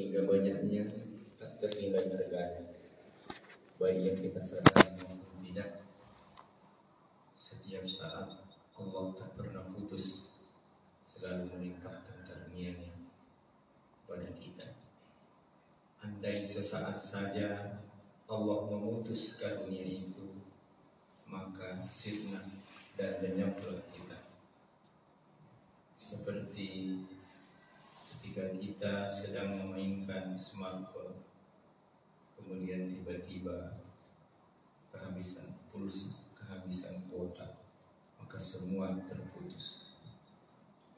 sehingga banyaknya tak ternilai harganya. Baik yang kita sadari maupun tidak setiap saat Allah tak pernah putus selalu melimpahkan karunia-Nya pada kita. Andai sesaat saja Allah memutus karunia itu maka sirna dan lenyaplah kita. Seperti ketika kita sedang memainkan smartphone kemudian tiba-tiba kehabisan pulsa, kehabisan kuota, maka semua terputus.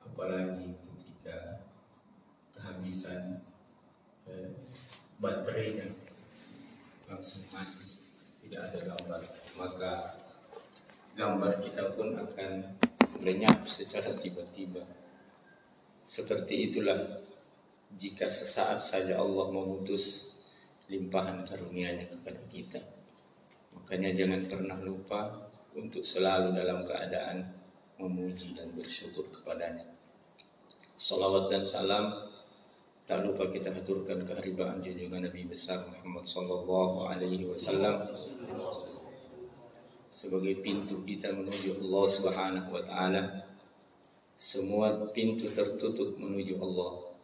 Apalagi ketika kehabisan eh, baterainya langsung mati, tidak ada gambar, maka gambar kita pun akan lenyap secara tiba-tiba seperti itulah jika sesaat saja Allah memutus limpahan karunia-Nya kepada kita. Makanya jangan pernah lupa untuk selalu dalam keadaan memuji dan bersyukur kepadanya. Salawat dan salam tak lupa kita haturkan keharibaan junjungan Nabi besar Muhammad sallallahu alaihi wasallam sebagai pintu kita menuju Allah Subhanahu wa taala semua pintu tertutup menuju Allah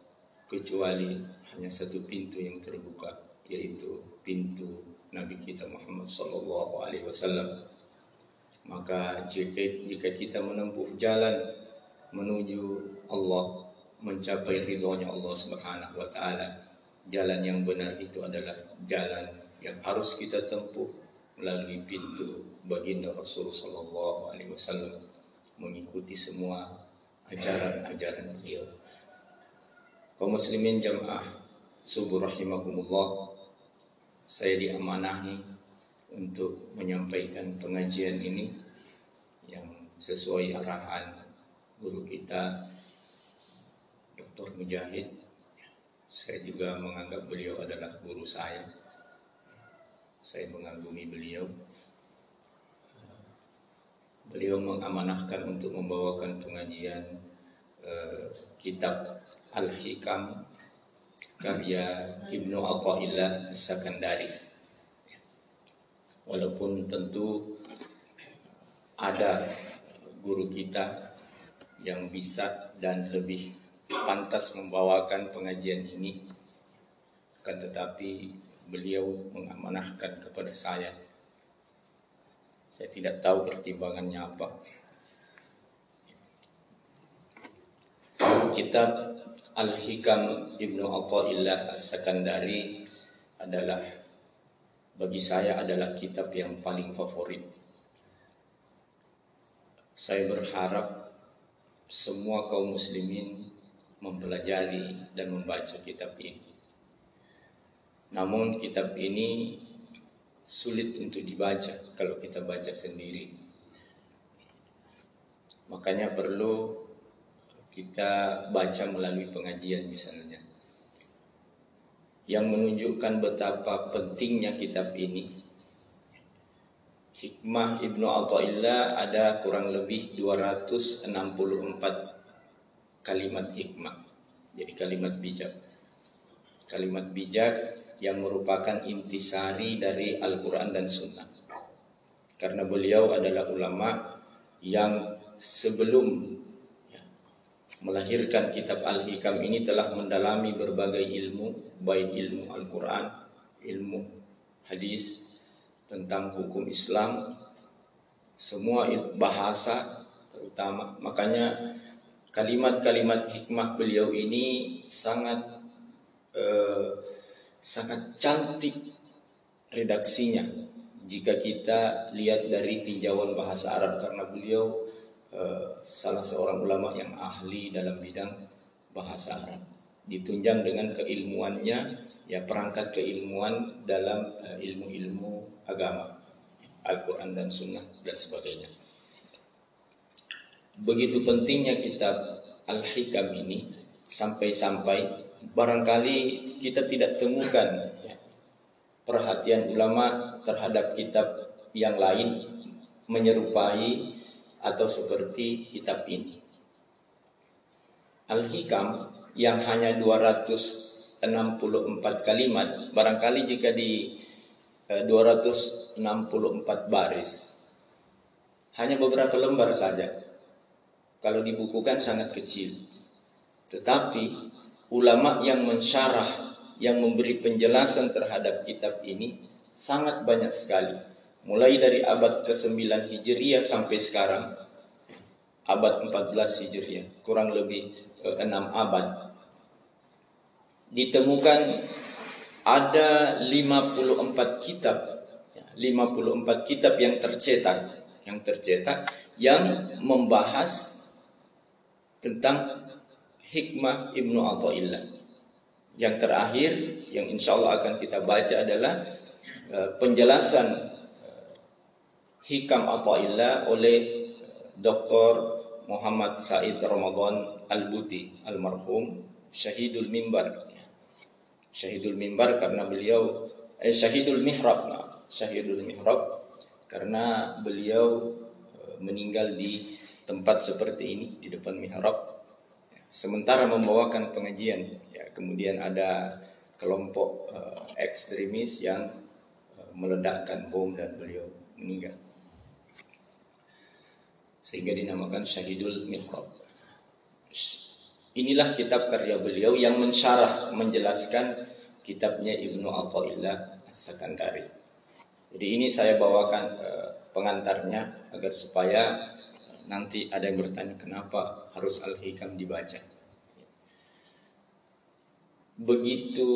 kecuali hanya satu pintu yang terbuka yaitu pintu Nabi kita Muhammad sallallahu alaihi wasallam. Maka jika, jika kita menempuh jalan menuju Allah mencapai ridhonya Allah Subhanahu wa taala, jalan yang benar itu adalah jalan yang harus kita tempuh melalui pintu baginda Rasul sallallahu alaihi wasallam mengikuti semua ajaran-ajaran beliau. Kaum muslimin jamaah subuh rahimakumullah. Saya diamanahi untuk menyampaikan pengajian ini yang sesuai arahan guru kita Dr. Mujahid. Saya juga menganggap beliau adalah guru saya. Saya mengagumi beliau. Beliau mengamanahkan untuk membawakan pengajian uh, kitab Al-Hikam karya Ibnu Athaillah Sakandari. Walaupun tentu ada guru kita yang bisa dan lebih pantas membawakan pengajian ini, kan tetapi beliau mengamanahkan kepada saya saya tidak tahu pertimbangannya apa. Kitab Al-Hikam Ibnu Athaillah As-Sakandari adalah bagi saya adalah kitab yang paling favorit. Saya berharap semua kaum muslimin mempelajari dan membaca kitab ini. Namun kitab ini sulit untuk dibaca kalau kita baca sendiri. Makanya perlu kita baca melalui pengajian misalnya. Yang menunjukkan betapa pentingnya kitab ini. Hikmah Ibnu Athaillah ada kurang lebih 264 kalimat hikmah. Jadi kalimat bijak. Kalimat bijak yang merupakan intisari dari Al-Quran dan Sunnah. Karena beliau adalah ulama yang sebelum ya, melahirkan kitab Al-Hikam ini telah mendalami berbagai ilmu, baik ilmu Al-Quran, ilmu hadis, tentang hukum Islam, semua bahasa terutama. Makanya kalimat-kalimat hikmah beliau ini sangat uh, sangat cantik redaksinya. Jika kita lihat dari tinjauan bahasa Arab karena beliau uh, salah seorang ulama yang ahli dalam bidang bahasa Arab. Ditunjang dengan keilmuannya ya perangkat keilmuan dalam uh, ilmu-ilmu agama Al-Quran dan Sunnah dan sebagainya. Begitu pentingnya kitab Al-Hikam ini sampai-sampai barangkali kita tidak temukan perhatian ulama terhadap kitab yang lain menyerupai atau seperti kitab ini. Al-Hikam yang hanya 264 kalimat barangkali jika di 264 eh, baris hanya beberapa lembar saja kalau dibukukan sangat kecil tetapi ulama yang mensyarah yang memberi penjelasan terhadap kitab ini sangat banyak sekali. Mulai dari abad ke-9 Hijriah sampai sekarang abad 14 Hijriah kurang lebih 6 eh, abad ditemukan ada 54 kitab. 54 ya, kitab yang tercetak yang tercetak yang membahas tentang hikmah Ibnu Athaillah yang terakhir yang insya Allah akan kita baca adalah uh, penjelasan uh, hikam Athaillah oleh uh, Dr. Muhammad Said Ramadan Al-Buti almarhum Syahidul Mimbar Syahidul Mimbar karena beliau eh Syahidul Mihrab, nah, Syahidul Mihrab karena beliau eh, meninggal di tempat seperti ini di depan mihrab. Sementara membawakan pengajian, ya kemudian ada kelompok uh, ekstremis yang uh, meledakkan bom dan beliau meninggal. Sehingga dinamakan Syahidul Mihrab. Inilah kitab karya beliau yang mensyarah menjelaskan kitabnya Ibnu Athaillah As-Sakandari. Jadi ini saya bawakan uh, pengantarnya agar supaya nanti ada yang bertanya kenapa harus Al-Hikam dibaca. Begitu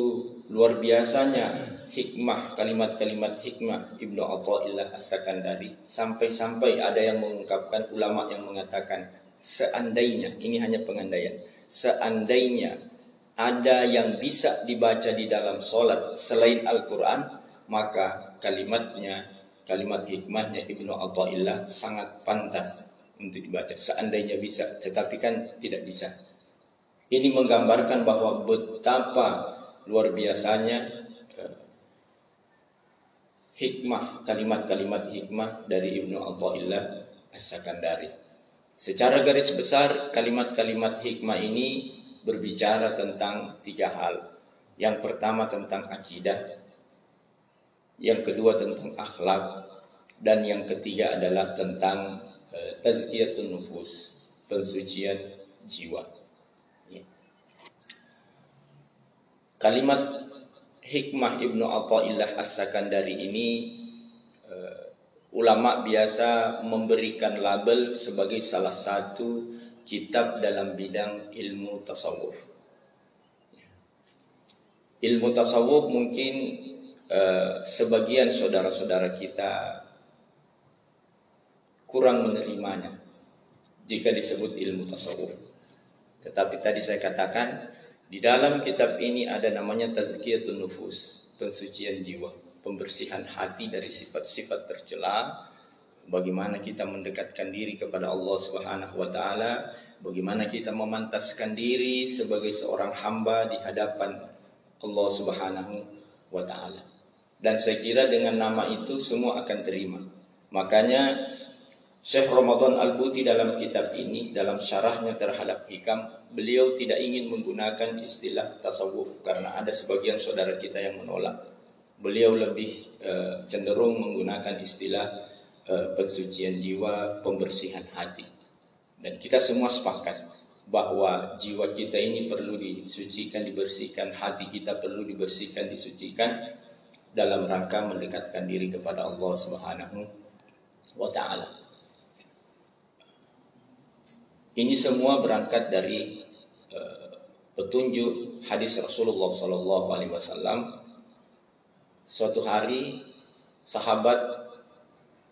luar biasanya hikmah kalimat-kalimat hikmah Ibnu Athaillah As-Sakandari sampai-sampai ada yang mengungkapkan ulama yang mengatakan seandainya ini hanya pengandaian seandainya ada yang bisa dibaca di dalam solat selain Al-Quran, maka kalimatnya, kalimat hikmahnya Ibnu Atta'illah sangat pantas untuk dibaca. Seandainya bisa, tetapi kan tidak bisa. Ini menggambarkan bahwa betapa luar biasanya eh, hikmah, kalimat-kalimat hikmah dari Ibnu Atta'illah As-Sakandari. Secara garis besar, kalimat-kalimat hikmah ini berbicara tentang tiga hal. Yang pertama tentang akidah, yang kedua tentang akhlak, dan yang ketiga adalah tentang tazkiyatun nufus, pensucian jiwa. Ya. Kalimat hikmah Ibnu Athaillah As-Sakandari ini ulama biasa memberikan label sebagai salah satu kitab dalam bidang ilmu tasawuf. Ilmu tasawuf mungkin uh, sebagian saudara-saudara kita kurang menerimanya jika disebut ilmu tasawuf. Tetapi tadi saya katakan di dalam kitab ini ada namanya tazkiyatun nufus, pensucian jiwa pembersihan hati dari sifat-sifat tercela, bagaimana kita mendekatkan diri kepada Allah Subhanahu wa taala, bagaimana kita memantaskan diri sebagai seorang hamba di hadapan Allah Subhanahu wa taala. Dan saya kira dengan nama itu semua akan terima. Makanya Syekh Ramadan Al-Buti dalam kitab ini, dalam syarahnya terhadap hikam, beliau tidak ingin menggunakan istilah tasawuf karena ada sebagian saudara kita yang menolak beliau lebih uh, cenderung menggunakan istilah uh, pensucian jiwa, pembersihan hati. Dan kita semua sepakat bahwa jiwa kita ini perlu disucikan, dibersihkan, hati kita perlu dibersihkan, disucikan dalam rangka mendekatkan diri kepada Allah Subhanahu wa taala. Ini semua berangkat dari uh, petunjuk hadis Rasulullah sallallahu alaihi wasallam Suatu hari sahabat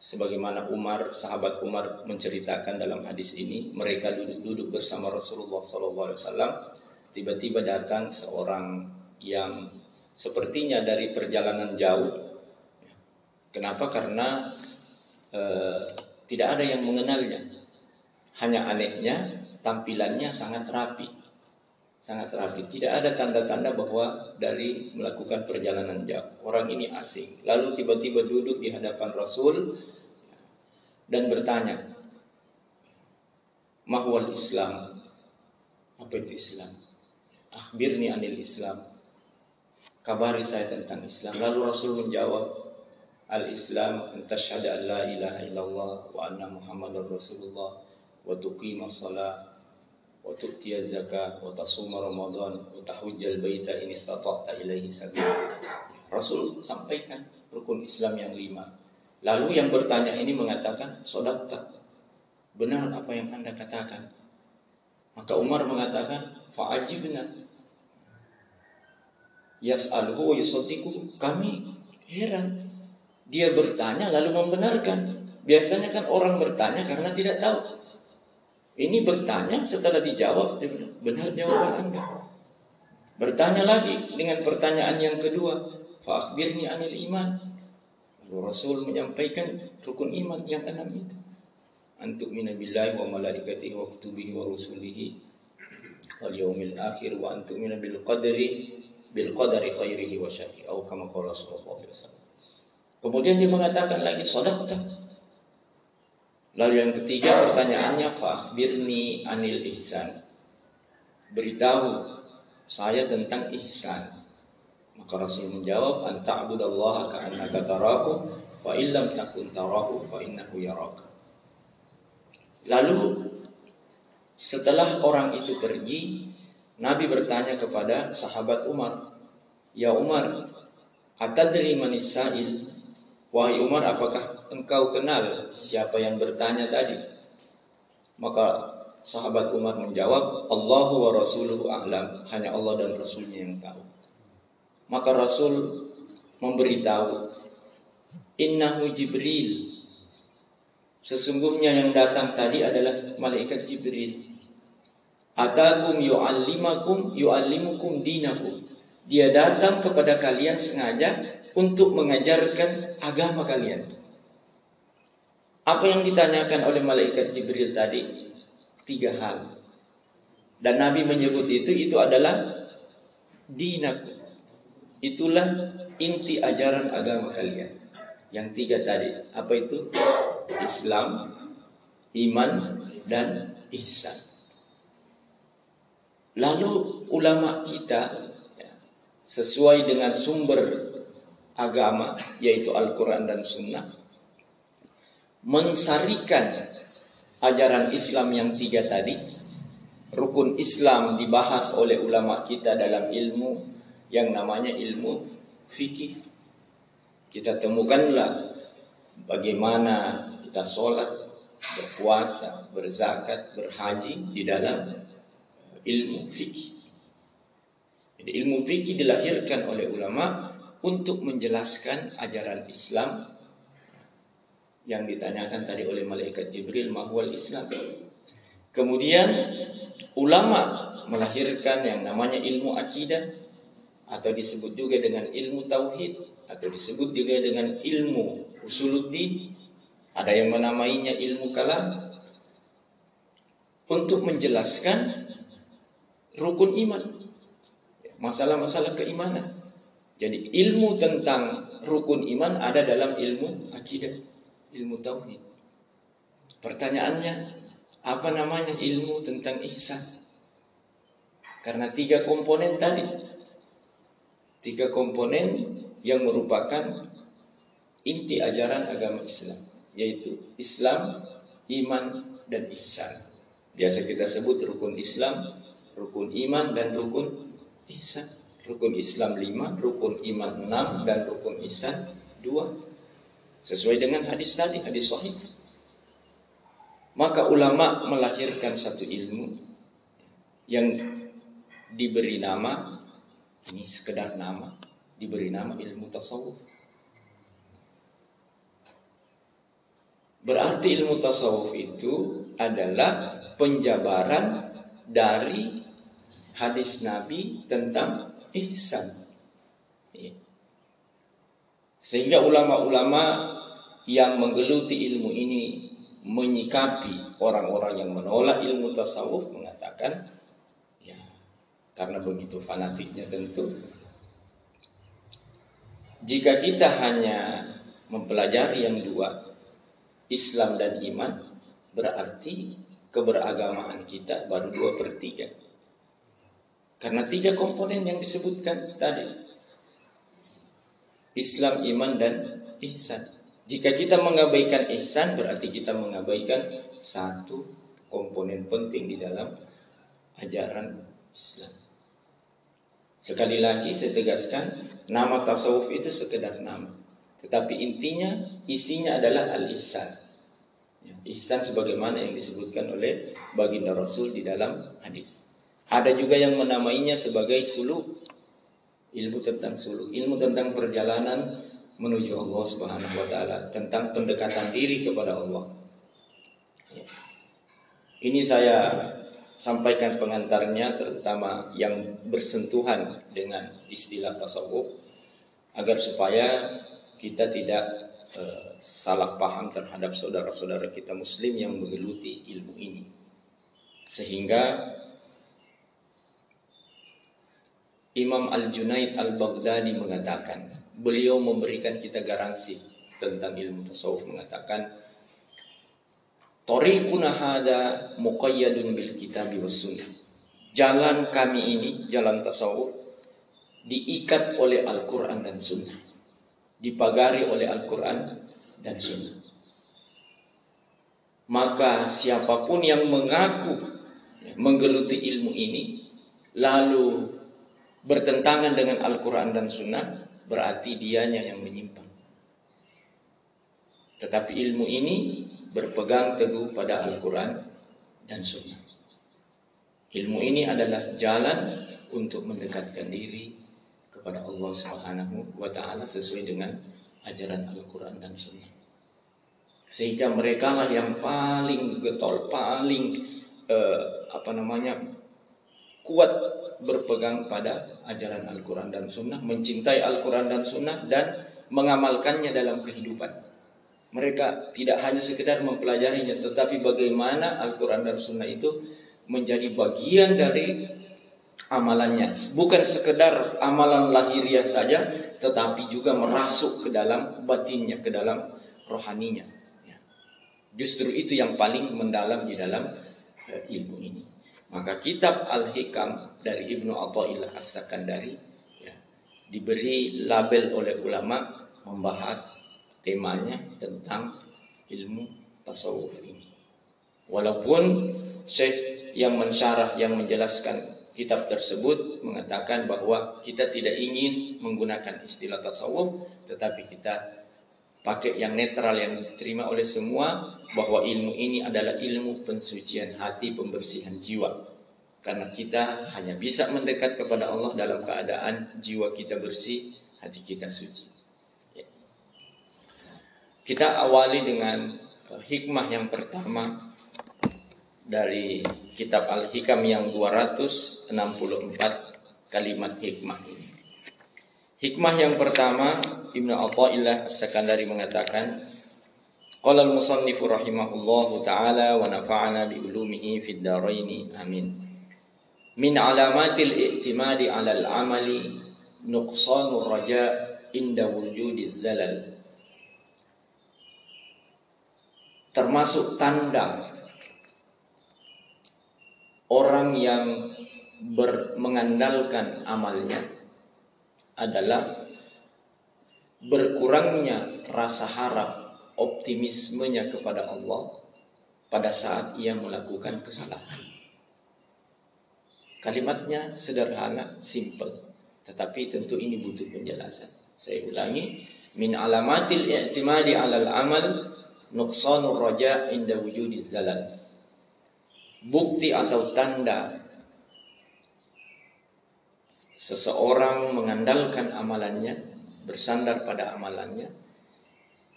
sebagaimana Umar, sahabat Umar menceritakan dalam hadis ini, mereka duduk-duduk bersama Rasulullah SAW. Tiba-tiba datang seorang yang sepertinya dari perjalanan jauh. Kenapa? Karena e, tidak ada yang mengenalnya. Hanya anehnya tampilannya sangat rapi sangat rapi. Tidak ada tanda-tanda bahwa dari melakukan perjalanan jauh. Orang ini asing. Lalu tiba-tiba duduk di hadapan Rasul dan bertanya, Mahwal Islam. Apa itu Islam? Akhbirni anil Islam. kabari saya tentang Islam. Lalu Rasul menjawab, Al-Islam an tashhadu an la ilaha illallah wa anna Muhammadar Rasulullah tu'tiya zakah wa tasuma Ramadan wa tahujjal baita in istata'ta ilaihi sabila. Rasul sampaikan rukun Islam yang lima. Lalu yang bertanya ini mengatakan, "Sodakta." Benar apa yang Anda katakan? Maka Umar mengatakan, "Fa'ajibna." Yas'alhu wa yusaddiqu. Kami heran. Dia bertanya lalu membenarkan. Biasanya kan orang bertanya karena tidak tahu. Ini bertanya setelah dijawab, benar jawaban Anda. Bertanya lagi dengan pertanyaan yang kedua, Fa'akhbirni anil iman. Rasul menyampaikan rukun iman yang enam itu. Antuk minabillahi wa malaikatihi wa kutubihi wa rusulihi wal yaumil akhir wa antuk minabil qadri bil qadari khairihi wa syarrihi atau kama qala sallallahu alaihi. Kemudian dia mengatakan lagi sadaqta. Lalu yang ketiga pertanyaannya fa'akhbirni anil ihsan. Beritahu saya tentang ihsan. Maka Rasul menjawab, "An ta'budallaha ka'annaka tarahu, fa illam takun tarahu fa innahu yaraka." Lalu setelah orang itu pergi, Nabi bertanya kepada sahabat Umar, "Ya Umar, atadri manis sa'il?" Wahai Umar, apakah engkau kenal siapa yang bertanya tadi? Maka sahabat Umar menjawab, Allahu wa rasuluhu a'lam. Hanya Allah dan Rasulnya yang tahu. Maka Rasul memberitahu, Innahu Jibril. Sesungguhnya yang datang tadi adalah malaikat Jibril. Atakum yu'allimakum yu'allimukum dinakum. Dia datang kepada kalian sengaja untuk mengajarkan agama kalian. Apa yang ditanyakan oleh malaikat Jibril tadi? Tiga hal. Dan Nabi menyebut itu, itu adalah dinaku. Itulah inti ajaran agama kalian. Yang tiga tadi. Apa itu? Islam, iman, dan ihsan. Lalu ulama kita ya, sesuai dengan sumber agama yaitu Al-Quran dan Sunnah mensarikan ajaran Islam yang tiga tadi. Rukun Islam dibahas oleh ulama kita dalam ilmu yang namanya ilmu fikih. Kita temukanlah bagaimana kita sholat berpuasa berzakat berhaji di dalam ilmu fikih. Jadi ilmu fikih dilahirkan oleh ulama untuk menjelaskan ajaran Islam yang ditanyakan tadi oleh malaikat Jibril mahwal Islam. Kemudian ulama melahirkan yang namanya ilmu akidah atau disebut juga dengan ilmu tauhid atau disebut juga dengan ilmu usuluddin. Ada yang menamainya ilmu kalam. Untuk menjelaskan rukun iman masalah-masalah keimanan jadi ilmu tentang rukun iman ada dalam ilmu akidah, ilmu tauhid. Pertanyaannya, apa namanya ilmu tentang ihsan? Karena tiga komponen tadi. Tiga komponen yang merupakan inti ajaran agama Islam. Yaitu Islam, iman, dan ihsan. Biasa kita sebut rukun Islam, rukun iman, dan rukun ihsan. Rukun Islam lima, rukun iman enam, dan rukun ihsan dua. Sesuai dengan hadis tadi, hadis sahih. Maka ulama melahirkan satu ilmu yang diberi nama, ini sekedar nama, diberi nama ilmu tasawuf. Berarti ilmu tasawuf itu adalah penjabaran dari hadis Nabi tentang ihsan. Iya. Sehingga ulama-ulama yang menggeluti ilmu ini menyikapi orang-orang yang menolak ilmu tasawuf mengatakan ya karena begitu fanatiknya tentu jika kita hanya mempelajari yang dua Islam dan iman berarti keberagamaan kita baru dua per tiga karena tiga komponen yang disebutkan tadi. Islam, iman dan ihsan. Jika kita mengabaikan ihsan berarti kita mengabaikan satu komponen penting di dalam ajaran Islam. Sekali lagi saya tegaskan, nama tasawuf itu sekedar nama. Tetapi intinya, isinya adalah al-ihsan. Ya, ihsan sebagaimana yang disebutkan oleh baginda Rasul di dalam hadis. Ada juga yang menamainya sebagai suluk. Ilmu tentang suluk, ilmu tentang perjalanan menuju Allah Subhanahu wa taala, tentang pendekatan diri kepada Allah. Ya. Ini saya sampaikan pengantarnya terutama yang bersentuhan dengan istilah tasawuf agar supaya kita tidak uh, salah paham terhadap saudara-saudara kita muslim yang menggeluti ilmu ini sehingga Imam Al-Junaid Al-Baghdadi mengatakan beliau memberikan kita garansi tentang ilmu tasawuf mengatakan Tariquna hada muqayyadun bil kitabi was sunnah. Jalan kami ini, jalan tasawuf diikat oleh Al-Qur'an dan sunnah. Dipagari oleh Al-Qur'an dan sunnah. Maka siapa pun yang mengaku menggeluti ilmu ini lalu bertentangan dengan Al-Quran dan Sunnah berarti dianya yang menyimpang. Tetapi ilmu ini berpegang teguh pada Al-Quran dan Sunnah. Ilmu ini adalah jalan untuk mendekatkan diri kepada Allah Subhanahu wa taala sesuai dengan ajaran Al-Quran dan Sunnah. Sehingga mereka lah yang paling getol, paling uh, apa namanya kuat berpegang pada ajaran Al-Quran dan Sunnah, mencintai Al-Quran dan Sunnah dan mengamalkannya dalam kehidupan. Mereka tidak hanya sekedar mempelajarinya, tetapi bagaimana Al-Quran dan Sunnah itu menjadi bagian dari amalannya. Bukan sekedar amalan lahiriah saja, tetapi juga merasuk ke dalam batinnya, ke dalam rohaninya. Ya. Justru itu yang paling mendalam di dalam eh, ilmu ini. Maka kitab Al-Hikam dari Ibnu Athaillah As-Sakandari ya, diberi label oleh ulama membahas temanya tentang ilmu tasawuf ini. Walaupun Syekh yang mensyarah yang menjelaskan kitab tersebut mengatakan bahwa kita tidak ingin menggunakan istilah tasawuf tetapi kita pakai yang netral yang diterima oleh semua bahwa ilmu ini adalah ilmu pensucian hati, pembersihan jiwa. Karena kita hanya bisa mendekat kepada Allah dalam keadaan jiwa kita bersih, hati kita suci. Kita awali dengan eh, hikmah yang pertama dari kitab Al-Hikam yang 264 kalimat hikmah ini. Hikmah yang pertama Ibnu Athaillah As-Sakandari mengatakan Qala al-musannifu rahimahullahu taala wa nafa'ana bi ulumihi fid dharain amin. Min alamatil i'timadi 'ala al-amali nuqsanur raja' inda wujudiz zalal termasuk tanda orang yang ber, mengandalkan amalnya adalah berkurangnya rasa harap optimismenya kepada Allah pada saat ia melakukan kesalahan. Kalimatnya sederhana, simple, tetapi tentu ini butuh penjelasan. Saya ulangi, min alamatil i'timadi 'alal amal nuqsanur raja inda wujudi zalal. Bukti atau tanda seseorang mengandalkan amalannya, bersandar pada amalannya,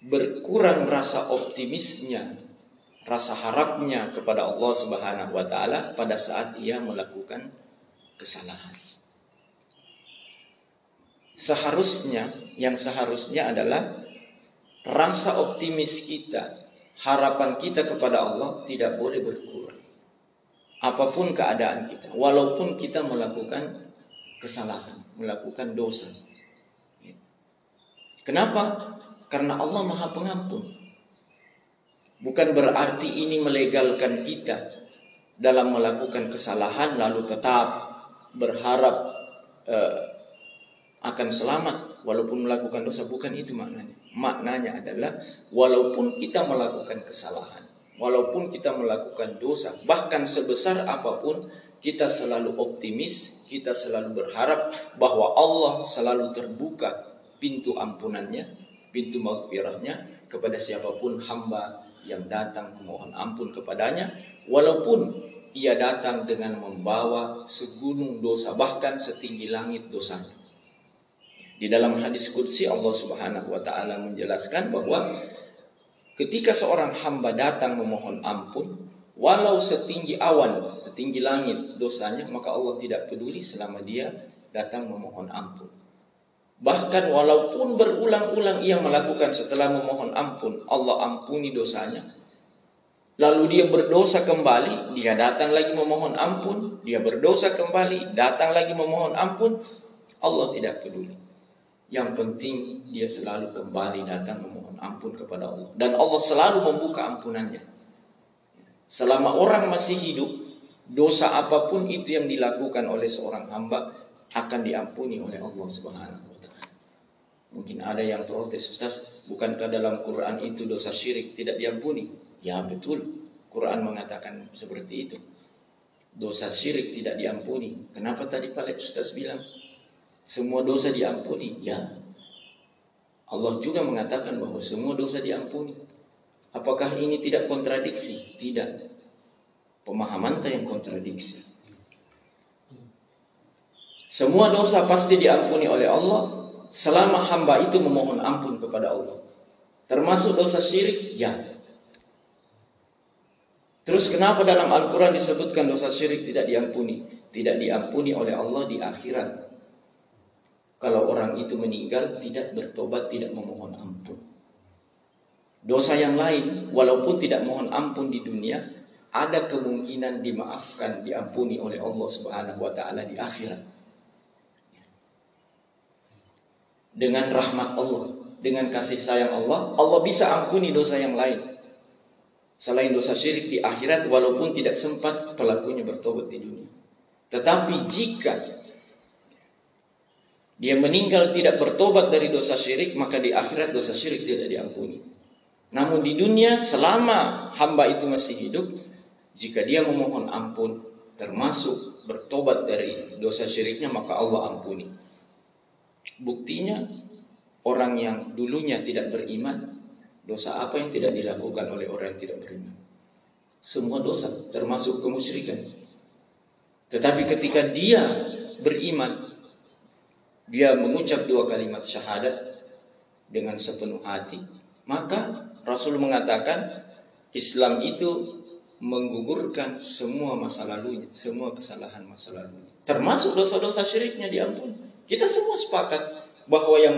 berkurang rasa optimisnya, rasa harapnya kepada Allah Subhanahu wa taala pada saat ia melakukan kesalahan. Seharusnya yang seharusnya adalah rasa optimis kita, harapan kita kepada Allah tidak boleh berkurang. Apa pun keadaan kita, walaupun kita melakukan kesalahan, melakukan dosa. Kenapa? Karena Allah Maha Pengampun. Bukan berarti ini melegalkan kita dalam melakukan kesalahan lalu tetap berharap eh, akan selamat walaupun melakukan dosa bukan itu maknanya. Maknanya adalah walaupun kita melakukan kesalahan, walaupun kita melakukan dosa, bahkan sebesar apa pun kita selalu optimis, kita selalu berharap bahwa Allah selalu terbuka pintu ampunannya, pintu maghfirahnya kepada siapa pun hamba yang datang memohon ampun kepadanya walaupun ia datang dengan membawa segunung dosa bahkan setinggi langit dosanya di dalam hadis qudsi Allah Subhanahu wa taala menjelaskan bahwa ketika seorang hamba datang memohon ampun, walau setinggi awan, setinggi langit dosanya, maka Allah tidak peduli selama dia datang memohon ampun. Bahkan walaupun berulang-ulang ia melakukan setelah memohon ampun, Allah ampuni dosanya. Lalu dia berdosa kembali, dia datang lagi memohon ampun, dia berdosa kembali, datang lagi memohon ampun, Allah tidak peduli. Yang penting dia selalu kembali datang memohon ampun kepada Allah. Dan Allah selalu membuka ampunannya. Selama orang masih hidup, dosa apa pun itu yang dilakukan oleh seorang hamba akan diampuni oleh Allah Subhanahu. Mungkin ada yang protes, Ustaz, bukankah dalam Quran itu dosa syirik tidak diampuni? Ya betul, Quran mengatakan seperti itu. Dosa syirik tidak diampuni. Kenapa tadi Pak Ustaz bilang semua dosa diampuni. Ya. Allah juga mengatakan bahwa semua dosa diampuni. Apakah ini tidak kontradiksi? Tidak. Pemahaman yang kontradiksi. Semua dosa pasti diampuni oleh Allah selama hamba itu memohon ampun kepada Allah. Termasuk dosa syirik? Ya. Terus kenapa dalam Al-Quran disebutkan dosa syirik tidak diampuni? Tidak diampuni oleh Allah di akhirat kalau orang itu meninggal tidak bertobat, tidak memohon ampun. Dosa yang lain, walaupun tidak mohon ampun di dunia, ada kemungkinan dimaafkan, diampuni oleh Allah Subhanahu wa taala di akhirat. Dengan rahmat Allah, dengan kasih sayang Allah, Allah bisa ampuni dosa yang lain. Selain dosa syirik di akhirat walaupun tidak sempat pelakunya bertobat di dunia. Tetapi jika dia meninggal tidak bertobat dari dosa syirik, maka di akhirat dosa syirik tidak diampuni. Namun di dunia selama hamba itu masih hidup, jika dia memohon ampun, termasuk bertobat dari dosa syiriknya, maka Allah ampuni. Buktinya orang yang dulunya tidak beriman, dosa apa yang tidak dilakukan oleh orang yang tidak beriman? Semua dosa, termasuk kemusyrikan. Tetapi ketika dia beriman, dia mengucap dua kalimat syahadat dengan sepenuh hati, maka Rasul mengatakan Islam itu menggugurkan semua masa lalunya, semua kesalahan masa lalunya. Termasuk dosa-dosa syiriknya diampuni. Kita semua sepakat bahwa yang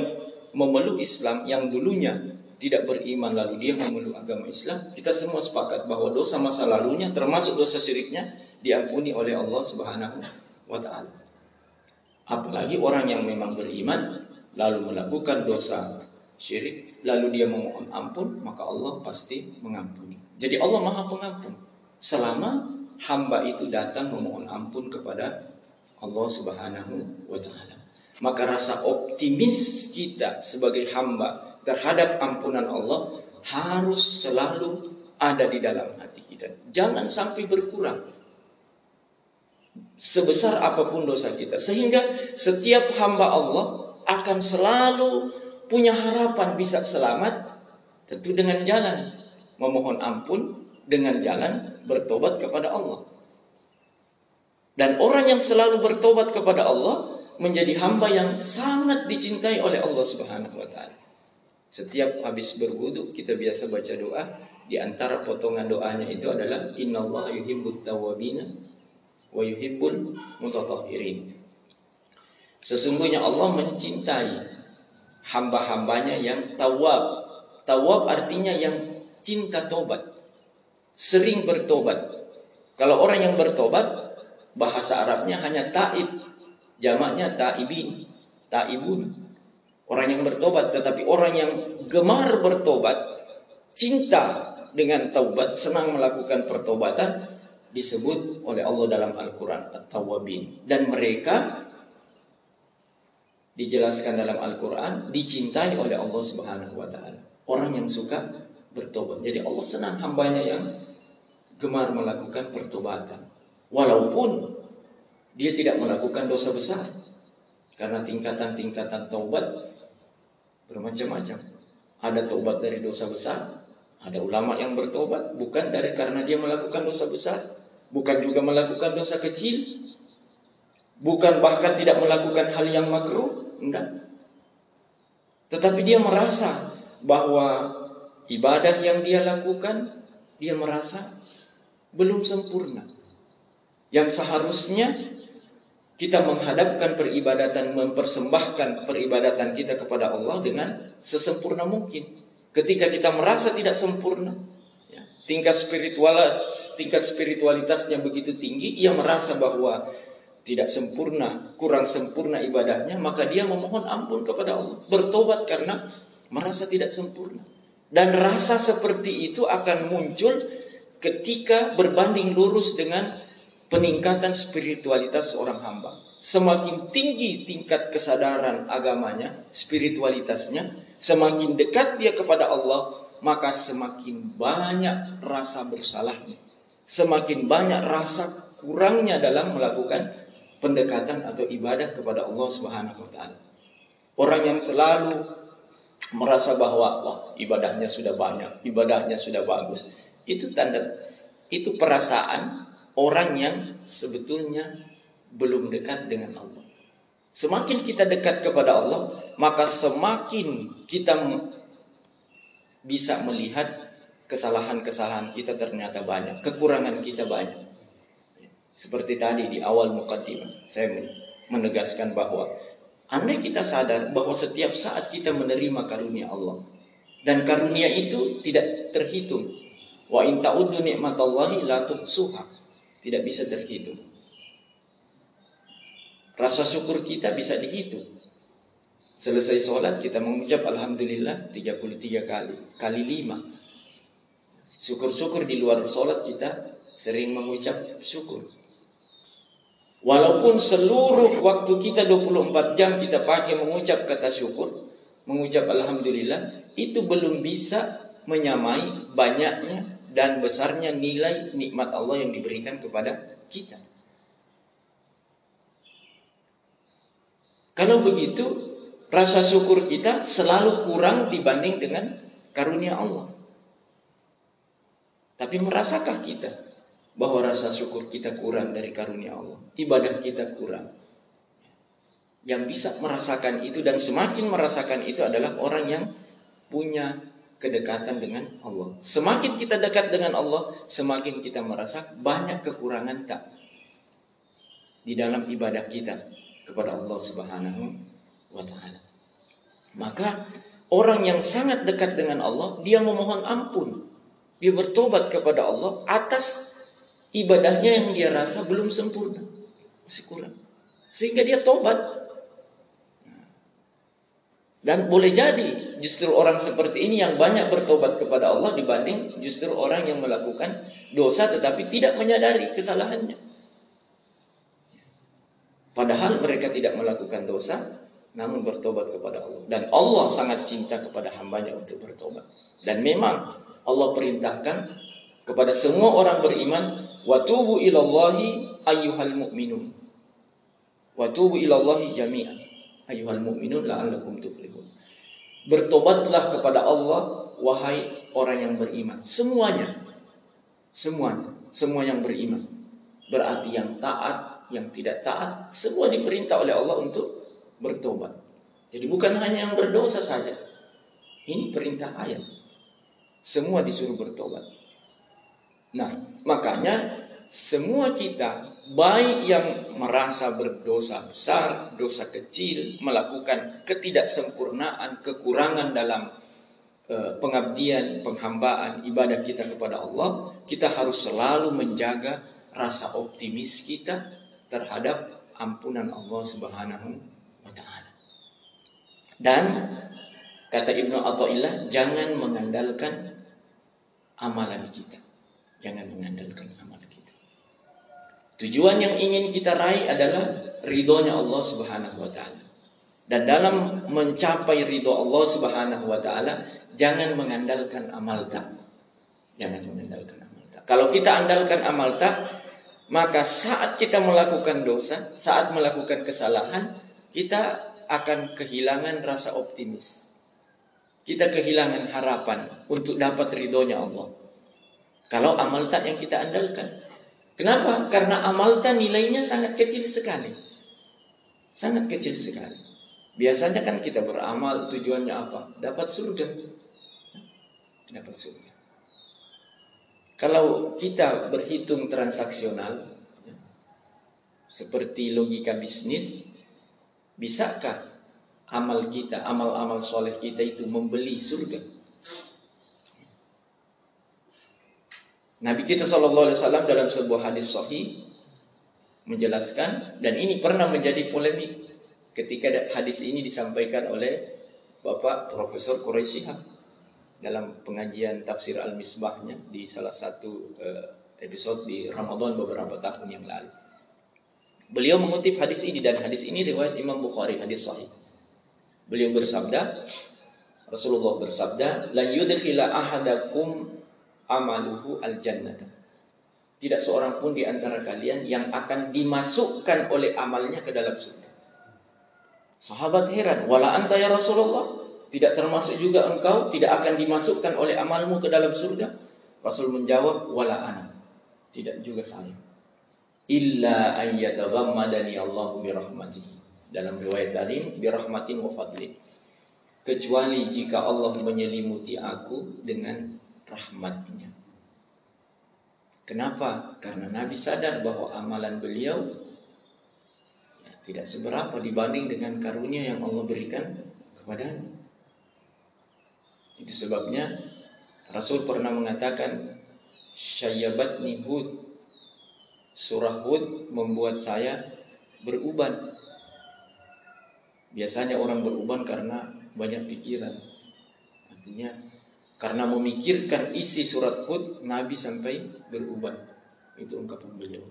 memeluk Islam yang dulunya tidak beriman lalu dia memeluk agama Islam, kita semua sepakat bahwa dosa masa lalunya termasuk dosa syiriknya diampuni oleh Allah Subhanahu wa taala. Apalagi orang yang memang beriman lalu melakukan dosa syirik lalu dia memohon ampun maka Allah pasti mengampuni. Jadi Allah Maha Pengampun selama hamba itu datang memohon ampun kepada Allah Subhanahu wa taala. Maka rasa optimis kita sebagai hamba terhadap ampunan Allah harus selalu ada di dalam hati kita. Jangan sampai berkurang sebesar apa pun dosa kita. Sehingga setiap hamba Allah akan selalu punya harapan bisa selamat tentu dengan jalan memohon ampun dengan jalan bertobat kepada Allah. Dan orang yang selalu bertobat kepada Allah menjadi hamba yang sangat dicintai oleh Allah Subhanahu wa taala. Setiap habis berwudu kita biasa baca doa, di antara potongan doanya itu adalah innallaha yuhibbut tawwabina wa yuhibbul mutatahhirin. Sesungguhnya Allah mencintai hamba-hambanya yang tawab. Tawab artinya yang cinta tobat. Sering bertobat. Kalau orang yang bertobat, bahasa Arabnya hanya taib. Jamaknya taibin, taibun. Orang yang bertobat, tetapi orang yang gemar bertobat, cinta dengan taubat, senang melakukan pertobatan, disebut oleh Allah dalam Al-Quran At-Tawwabin dan mereka dijelaskan dalam Al-Quran dicintai oleh Allah Subhanahu wa taala. Orang yang suka bertobat. Jadi Allah senang hambanya yang gemar melakukan pertobatan. Walaupun dia tidak melakukan dosa besar. Karena tingkatan-tingkatan taubat bermacam-macam. Ada taubat dari dosa besar, ada ulama yang bertobat bukan dari karena dia melakukan dosa besar, bukan juga melakukan dosa kecil, bukan bahkan tidak melakukan hal yang makruh, Enggak. Tetapi dia merasa bahwa ibadah yang dia lakukan, dia merasa belum sempurna. Yang seharusnya kita menghadapkan peribadatan, mempersembahkan peribadatan kita kepada Allah dengan sesempurna mungkin. Ketika kita merasa tidak sempurna, ya, tingkat spiritual tingkat spiritualitasnya begitu tinggi, ia merasa bahwa tidak sempurna, kurang sempurna ibadahnya, maka dia memohon ampun kepada Allah, bertobat karena merasa tidak sempurna. Dan rasa seperti itu akan muncul ketika berbanding lurus dengan peningkatan spiritualitas seorang hamba. Semakin tinggi tingkat kesadaran agamanya, spiritualitasnya, semakin dekat dia kepada Allah, maka semakin banyak rasa bersalahnya. Semakin banyak rasa kurangnya dalam melakukan pendekatan atau ibadah kepada Allah Subhanahu wa taala. Orang yang selalu merasa bahwa wah ibadahnya sudah banyak, ibadahnya sudah bagus. Itu tanda itu perasaan orang yang sebetulnya belum dekat dengan Allah. Semakin kita dekat kepada Allah, maka semakin kita bisa melihat kesalahan-kesalahan kita ternyata banyak, kekurangan kita banyak. Seperti tadi di awal mukaddimah, saya menegaskan bahwa andai kita sadar bahwa setiap saat kita menerima karunia Allah dan karunia itu tidak terhitung. Wa in ta'uddu ni'matallahi la tuhsuha. Tidak bisa terhitung. Rasa syukur kita bisa dihitung. Selesai sholat kita mengucap Alhamdulillah 33 kali. Kali 5. Syukur-syukur di luar sholat kita sering mengucap syukur. Walaupun seluruh waktu kita 24 jam kita pakai mengucap kata syukur, mengucap alhamdulillah, itu belum bisa menyamai banyaknya dan besarnya nilai nikmat Allah yang diberikan kepada kita. Kalau begitu, rasa syukur kita selalu kurang dibanding dengan karunia Allah. Tapi merasakah kita bahwa rasa syukur kita kurang dari karunia Allah. Ibadah kita kurang. Yang bisa merasakan itu dan semakin merasakan itu adalah orang yang punya kedekatan dengan Allah. Semakin kita dekat dengan Allah, semakin kita merasa banyak kekurangan tak di dalam ibadah kita kepada Allah Subhanahu wa taala. Maka orang yang sangat dekat dengan Allah, dia memohon ampun. Dia bertobat kepada Allah atas ibadahnya yang dia rasa belum sempurna, masih kurang. Sehingga dia tobat. Dan boleh jadi justru orang seperti ini yang banyak bertobat kepada Allah dibanding justru orang yang melakukan dosa tetapi tidak menyadari kesalahannya. Padahal mereka tidak melakukan dosa namun bertobat kepada Allah. Dan Allah sangat cinta kepada hambanya untuk bertobat. Dan memang Allah perintahkan kepada semua orang beriman Watubu ilallahi ayyuhal mu'minun. Watubu ilallahi jami'an. Ayyuhal mu'minun la'allakum tuflihun. Bertobatlah kepada Allah wahai orang yang beriman. Semuanya. Semuanya. Semua yang beriman. Berarti yang taat, yang tidak taat, semua diperintah oleh Allah untuk bertobat. Jadi bukan hanya yang berdosa saja. Ini perintah ayat. Semua disuruh bertobat. Nah, makanya semua kita baik yang merasa berdosa besar, dosa kecil, melakukan ketidaksempurnaan, kekurangan dalam uh, pengabdian, penghambaan, ibadah kita kepada Allah, kita harus selalu menjaga rasa optimis kita terhadap ampunan Allah Subhanahu wa. Dan kata Ibnu Athaillah, jangan mengandalkan amalan kita Jangan mengandalkan amal kita. Tujuan yang ingin kita raih adalah ridhonya Allah Subhanahu wa taala. Dan dalam mencapai ridho Allah Subhanahu wa taala, jangan mengandalkan amal tak. Jangan mengandalkan amal tak. Kalau kita andalkan amal tak, maka saat kita melakukan dosa, saat melakukan kesalahan, kita akan kehilangan rasa optimis. Kita kehilangan harapan untuk dapat ridhonya Allah. Kalau amal tak yang kita andalkan. Kenapa? Karena amal tak nilainya sangat kecil sekali. Sangat kecil sekali. Biasanya kan kita beramal tujuannya apa? Dapat surga. Dapat surga. Kalau kita berhitung transaksional, seperti logika bisnis, bisakah amal kita, amal-amal soleh kita itu membeli surga. Nabi kita Shallallahu Alaihi Wasallam dalam sebuah hadis sahih menjelaskan dan ini pernah menjadi polemik ketika hadis ini disampaikan oleh Bapak Profesor Quraisy dalam pengajian tafsir Al-Misbahnya di salah satu uh, episode di Ramadan beberapa tahun yang lalu. Beliau mengutip hadis ini dan hadis ini riwayat Imam Bukhari hadis sahih. Beliau bersabda, Rasulullah bersabda, "La yudkhila ahadakum amaluhu al-jannata." Tidak seorang pun di antara kalian yang akan dimasukkan oleh amalnya ke dalam surga. Sahabat heran, "Wala anta ya Rasulullah?" Tidak termasuk juga engkau tidak akan dimasukkan oleh amalmu ke dalam surga? Rasul menjawab, "Wala ana." Tidak juga saya. Illa ayyataghammadani Allahu bi rahmatihi dalam riwayat lain birahmatin wa fadli kecuali jika Allah menyelimuti aku dengan rahmatnya. Kenapa? Karena Nabi sadar bahwa amalan beliau ya, tidak seberapa dibanding dengan karunia yang Allah berikan kepadanya. Itu sebabnya Rasul pernah mengatakan Syayyabatni Hud. Surah Hud membuat saya beruban. Biasanya orang beruban karena banyak pikiran. Artinya karena memikirkan isi surat Hud, Nabi sampai beruban. Itu ungkapan beliau.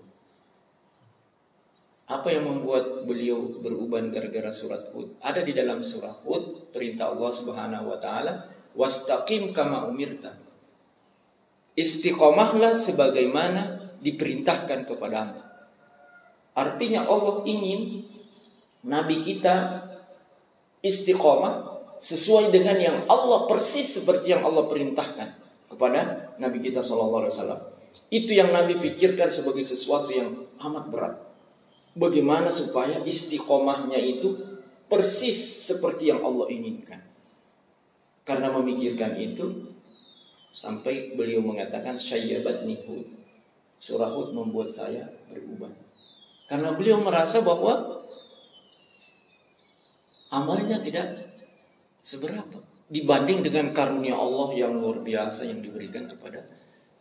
Apa yang membuat beliau beruban gara-gara surat Hud? Ada di dalam surat Hud perintah Allah Subhanahu wa taala, "Wastaqim kama umirta." Istiqomahlah sebagaimana diperintahkan kepadamu. Artinya Allah ingin Nabi kita istiqomah sesuai dengan yang Allah persis seperti yang Allah perintahkan kepada Nabi kita Shallallahu Alaihi Wasallam. Itu yang Nabi pikirkan sebagai sesuatu yang amat berat. Bagaimana supaya istiqomahnya itu persis seperti yang Allah inginkan. Karena memikirkan itu sampai beliau mengatakan syayyabat nihud. Surah Hud membuat saya berubah. Karena beliau merasa bahwa amalnya tidak seberapa dibanding dengan karunia Allah yang luar biasa yang diberikan kepada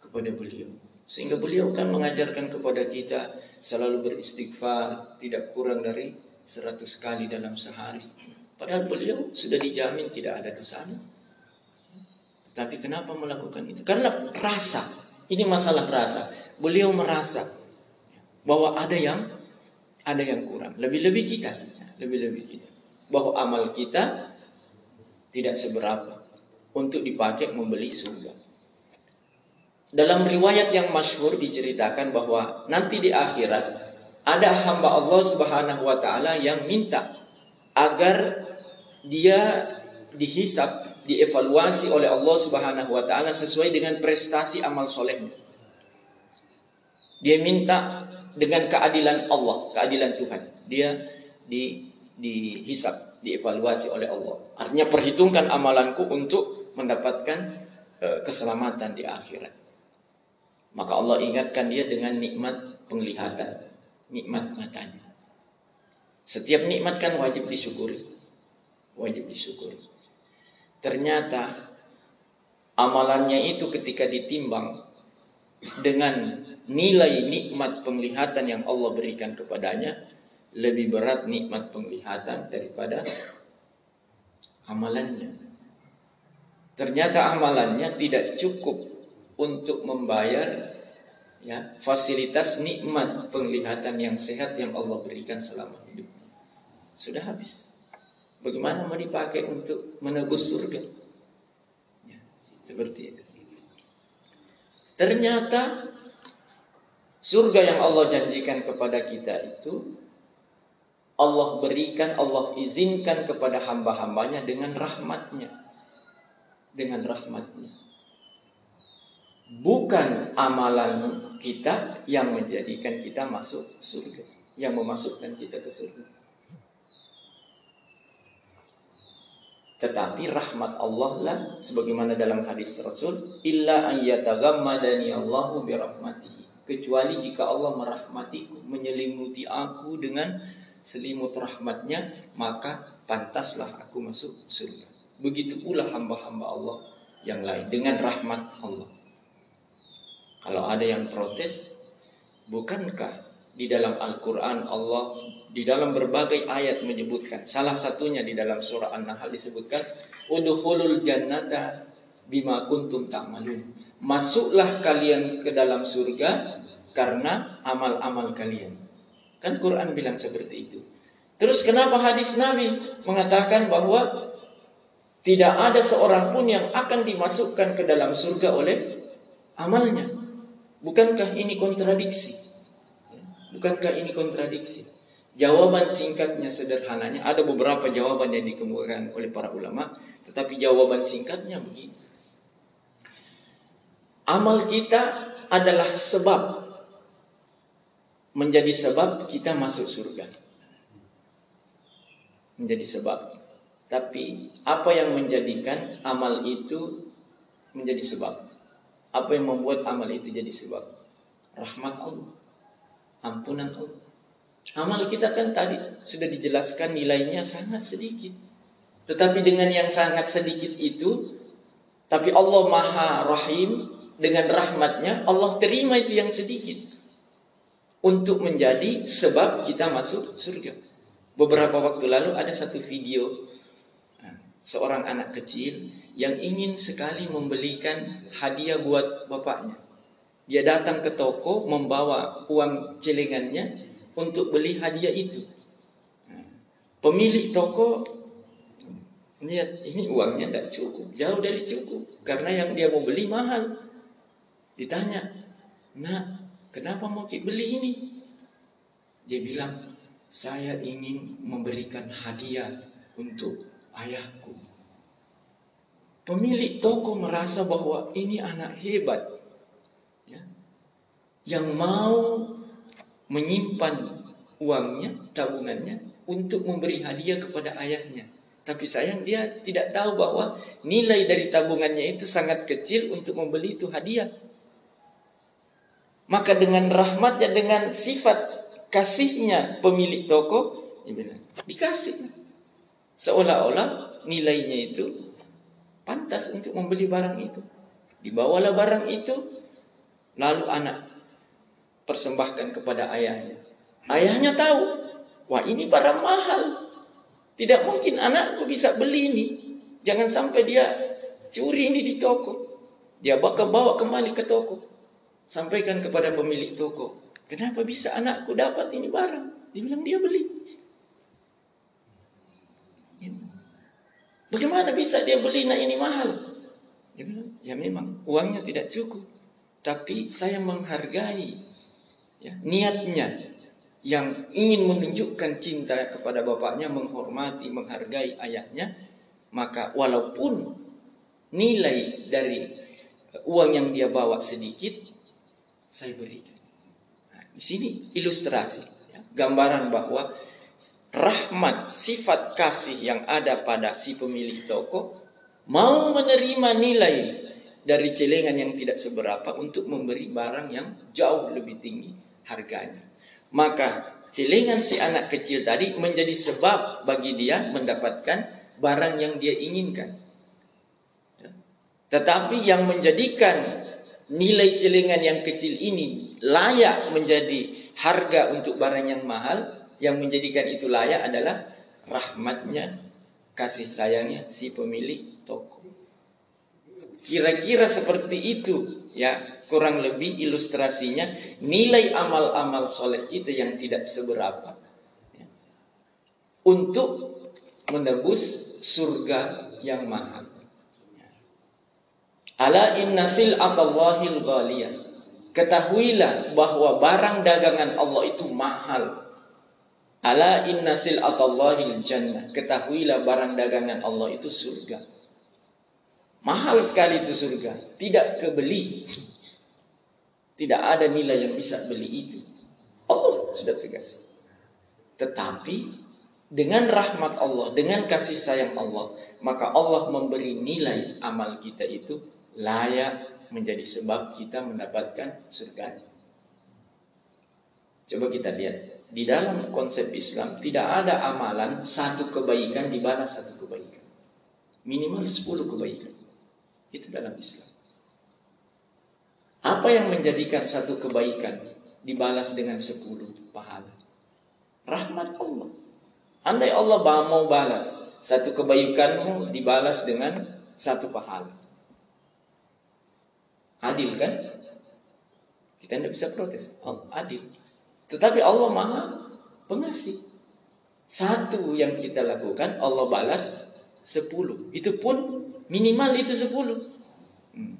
kepada beliau. Sehingga beliau kan mengajarkan kepada kita selalu beristighfar tidak kurang dari seratus kali dalam sehari. Padahal beliau sudah dijamin tidak ada dosanya. Tetapi kenapa melakukan itu? Karena rasa. Ini masalah rasa. Beliau merasa bahwa ada yang ada yang kurang. Lebih-lebih kita, lebih-lebih kita bahwa amal kita tidak seberapa untuk dipakai membeli surga. Dalam riwayat yang masyhur diceritakan bahwa nanti di akhirat ada hamba Allah Subhanahu wa taala yang minta agar dia dihisap, dievaluasi oleh Allah Subhanahu wa taala sesuai dengan prestasi amal solehnya. Dia minta dengan keadilan Allah, keadilan Tuhan. Dia di dihisap, dievaluasi oleh Allah. Artinya perhitungkan amalanku untuk mendapatkan uh, keselamatan di akhirat. Maka Allah ingatkan dia dengan nikmat penglihatan, nikmat matanya. Setiap nikmat kan wajib disyukuri. Wajib disyukuri. Ternyata amalannya itu ketika ditimbang dengan nilai nikmat penglihatan yang Allah berikan kepadanya, lebih berat nikmat penglihatan daripada amalannya. Ternyata amalannya tidak cukup untuk membayar ya fasilitas nikmat penglihatan yang sehat yang Allah berikan selama hidup. Sudah habis. Bagaimana mau dipakai untuk menebus surga? Ya, seperti itu. Ternyata surga yang Allah janjikan kepada kita itu Allah berikan, Allah izinkan kepada hamba-hambanya dengan rahmatnya. Dengan rahmatnya. Bukan amalan kita yang menjadikan kita masuk surga. Yang memasukkan kita ke surga. Tetapi rahmat Allah lah sebagaimana dalam hadis Rasul, illa ayyatagammadani Allahu birahmatihi. Kecuali jika Allah merahmatiku, menyelimuti aku dengan selimut rahmatnya maka pantaslah aku masuk surga. Begitu pula hamba-hamba Allah yang lain dengan rahmat Allah. Kalau ada yang protes, bukankah di dalam Al-Quran Allah di dalam berbagai ayat menyebutkan salah satunya di dalam surah An-Nahl disebutkan udhulul jannata bima kuntum ta'malun masuklah kalian ke dalam surga karena amal-amal kalian Kan Quran bilang seperti itu. Terus kenapa hadis Nabi mengatakan bahwa tidak ada seorang pun yang akan dimasukkan ke dalam surga oleh amalnya? Bukankah ini kontradiksi? Bukankah ini kontradiksi? Jawaban singkatnya sederhananya ada beberapa jawaban yang dikemukakan oleh para ulama, tetapi jawaban singkatnya begini. Amal kita adalah sebab menjadi sebab kita masuk surga. Menjadi sebab. Tapi apa yang menjadikan amal itu menjadi sebab? Apa yang membuat amal itu jadi sebab? Rahmat Allah. Ampunan Allah. Amal kita kan tadi sudah dijelaskan nilainya sangat sedikit. Tetapi dengan yang sangat sedikit itu, tapi Allah Maha Rahim dengan rahmatnya, Allah terima itu yang sedikit untuk menjadi sebab kita masuk surga. Beberapa waktu lalu ada satu video nah, seorang anak kecil yang ingin sekali membelikan hadiah buat bapaknya. Dia datang ke toko membawa uang celengannya untuk beli hadiah itu. Nah, pemilik toko lihat ini uangnya tidak cukup, jauh dari cukup karena yang dia mau beli mahal. Ditanya, nak Kenapa mau beli ini? Dia bilang, saya ingin memberikan hadiah untuk ayahku. Pemilik toko merasa bahwa ini anak hebat. Ya, yang mau menyimpan uangnya, tabungannya untuk memberi hadiah kepada ayahnya. Tapi sayang dia tidak tahu bahwa nilai dari tabungannya itu sangat kecil untuk membeli itu hadiah. Maka dengan rahmatnya, dengan sifat kasihnya pemilik toko, dikasih. Seolah-olah nilainya itu pantas untuk membeli barang itu. Dibawalah barang itu, lalu anak persembahkan kepada ayahnya. Ayahnya tahu, wah ini barang mahal. Tidak mungkin anakku bisa beli ini. Jangan sampai dia curi ini di toko. Dia bakal bawa kembali ke toko. Sampaikan kepada pemilik toko. Kenapa bisa anakku dapat ini barang? Dia bilang dia beli. Bagaimana bisa dia beli nah ini mahal? Dia bilang, ya memang uangnya tidak cukup. Tapi saya menghargai ya, niatnya yang ingin menunjukkan cinta kepada bapaknya, menghormati, menghargai ayahnya, maka walaupun nilai dari uang yang dia bawa sedikit, saya berikan. Nah, di sini ilustrasi, ya, gambaran bahwa rahmat sifat kasih yang ada pada si pemilik toko mau menerima nilai dari celengan yang tidak seberapa untuk memberi barang yang jauh lebih tinggi harganya. Maka celengan si anak kecil tadi menjadi sebab bagi dia mendapatkan barang yang dia inginkan. Ya. Tetapi yang menjadikan nilai celengan yang kecil ini layak menjadi harga untuk barang yang mahal, yang menjadikan itu layak adalah rahmatnya, kasih sayangnya si pemilik toko. Kira-kira seperti itu ya kurang lebih ilustrasinya nilai amal-amal soleh kita yang tidak seberapa untuk menebus surga yang mahal. Ala inna sil'atallahil ghaliyah. Ketahuilah bahwa barang dagangan Allah itu mahal. Ala inna sil'atallahil jannah. Ketahuilah barang dagangan Allah itu surga. Mahal sekali itu surga. Tidak kebeli. Tidak ada nilai yang bisa beli itu. Allah sudah tegas. Tetapi dengan rahmat Allah, dengan kasih sayang Allah, maka Allah memberi nilai amal kita itu layak menjadi sebab kita mendapatkan surga. Coba kita lihat di dalam konsep Islam tidak ada amalan satu kebaikan dibalas satu kebaikan. Minimal 10 kebaikan. Itu dalam Islam. Apa yang menjadikan satu kebaikan dibalas dengan 10 pahala? Rahmat Allah. Andai Allah mau balas satu kebaikanmu dibalas dengan satu pahala. Adil kan? Kita tidak bisa protes. Oh, adil. Tetapi Allah maha pengasih. Satu yang kita lakukan Allah balas sepuluh. Itu pun minimal itu sepuluh. Hmm.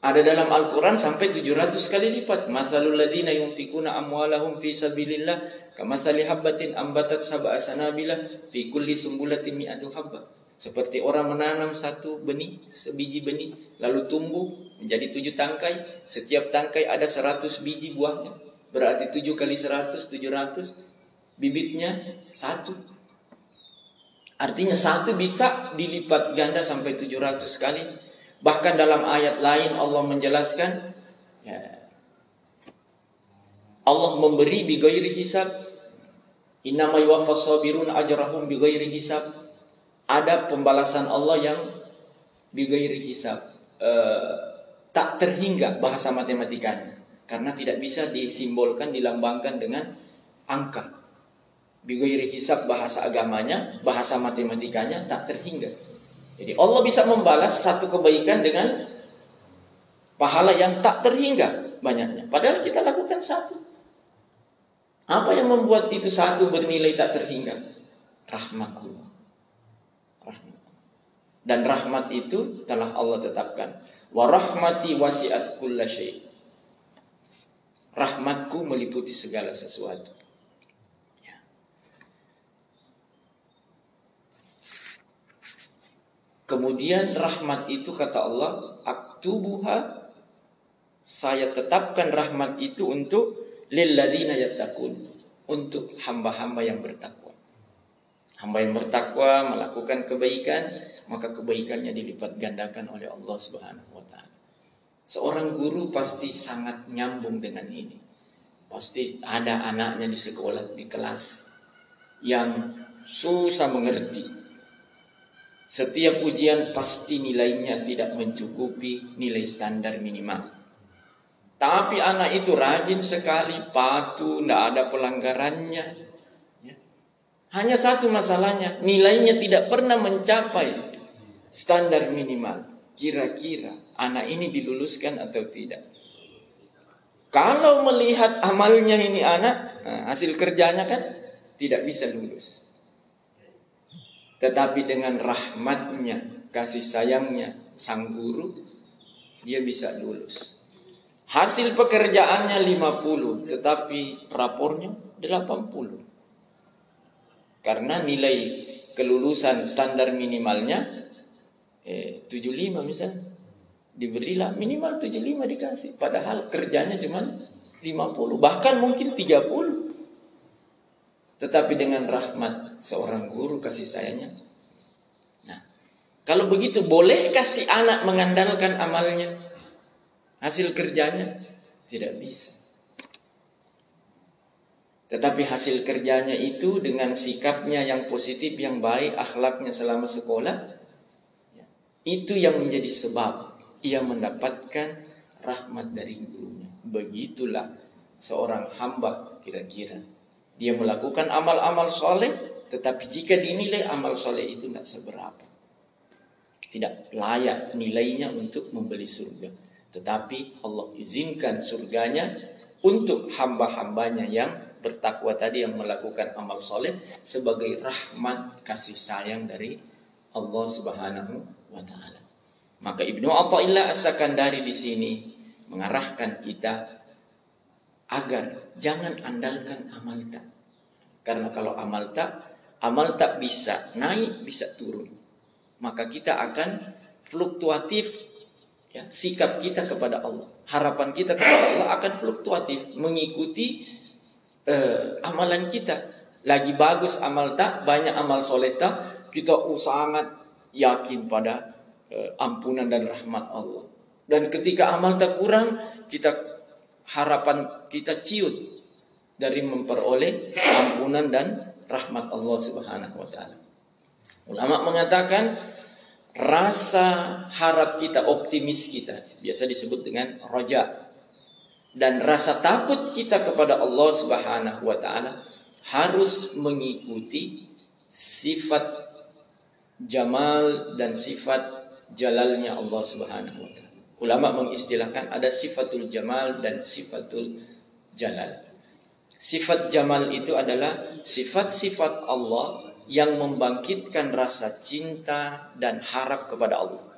Ada dalam Al-Quran sampai 700 kali lipat. Mathalul ladhina yunfikuna amwalahum fi sabilillah. Kamathali habbatin ambatat sab'a sanabila. Fi kulli sumbulatin mi'atu habba. Seperti orang menanam satu benih, sebiji benih. Lalu tumbuh menjadi tujuh tangkai. Setiap tangkai ada seratus biji buahnya. Berarti 7 kali 100, 700. Bibitnya satu. Artinya satu bisa dilipat ganda sampai 700 kali. Bahkan dalam ayat lain Allah menjelaskan. Ya, Allah memberi bigairi hisab. Innama yuwaffas sabirun ajrahum bigairi hisab. Ada pembalasan Allah yang bigairi hisab. Uh, tak terhingga bahasa matematikanya. Karena tidak bisa disimbolkan, dilambangkan dengan angka. Bigoiri hisab bahasa agamanya, bahasa matematikanya tak terhingga. Jadi Allah bisa membalas satu kebaikan dengan pahala yang tak terhingga banyaknya. Padahal kita lakukan satu. Apa yang membuat itu satu bernilai tak terhingga? Rahmat Allah. Rahmat. Dan rahmat itu telah Allah tetapkan. Wa rahmati wasi'at kulla rahmatku meliputi segala sesuatu. Ya. Kemudian rahmat itu kata Allah, aktubuha saya tetapkan rahmat itu untuk lilladina yattaqun, untuk hamba-hamba yang bertakwa. Hamba yang bertakwa melakukan kebaikan, maka kebaikannya dilipat gandakan oleh Allah Subhanahu wa taala. Seorang guru pasti sangat nyambung dengan ini. Pasti ada anaknya di sekolah, di kelas yang susah mengerti. Setiap ujian pasti nilainya tidak mencukupi nilai standar minimal. Tapi anak itu rajin sekali, patuh, tidak ada pelanggarannya. Ya. Hanya satu masalahnya, nilainya tidak pernah mencapai standar minimal. Kira-kira anak ini diluluskan atau tidak. Kalau melihat amalnya ini anak, nah, hasil kerjanya kan tidak bisa lulus. Tetapi dengan rahmatnya, kasih sayangnya sang guru, dia bisa lulus. Hasil pekerjaannya 50, tetapi rapornya 80. Karena nilai kelulusan standar minimalnya eh, 75 misalnya diberilah minimal 75 dikasih. Padahal kerjanya cuma 50, bahkan mungkin 30. Tetapi dengan rahmat seorang guru kasih sayangnya. Nah, kalau begitu boleh kasih anak mengandalkan amalnya? Hasil kerjanya? Tidak bisa. Tetapi hasil kerjanya itu dengan sikapnya yang positif, yang baik, akhlaknya selama sekolah, itu yang menjadi sebab ia mendapatkan rahmat dari gurunya. Begitulah seorang hamba kira-kira. Dia melakukan amal-amal soleh, tetapi jika dinilai amal soleh itu tidak seberapa. Tidak layak nilainya untuk membeli surga. Tetapi Allah izinkan surganya untuk hamba-hambanya yang bertakwa tadi yang melakukan amal soleh sebagai rahmat kasih sayang dari Allah Subhanahu wa taala. Maka Ibnu Athaillah As-Sakandari di sini mengarahkan kita agar jangan andalkan amal tak. Karena kalau amal tak, amal tak bisa naik, bisa turun. Maka kita akan fluktuatif ya, sikap kita kepada Allah. Harapan kita kepada Allah akan fluktuatif mengikuti uh, amalan kita. Lagi bagus amal tak, banyak amal soleh tak, kita sangat yakin pada uh, ampunan dan rahmat Allah. Dan ketika amal tak kurang, kita harapan kita ciut dari memperoleh ampunan dan rahmat Allah Subhanahu wa taala. Ulama mengatakan rasa harap kita, optimis kita, biasa disebut dengan roja. Dan rasa takut kita kepada Allah Subhanahu wa taala harus mengikuti sifat jamal dan sifat jalalnya Allah Subhanahu wa taala. Ulama mengistilahkan ada sifatul jamal dan sifatul jalal. Sifat jamal itu adalah sifat-sifat Allah yang membangkitkan rasa cinta dan harap kepada Allah.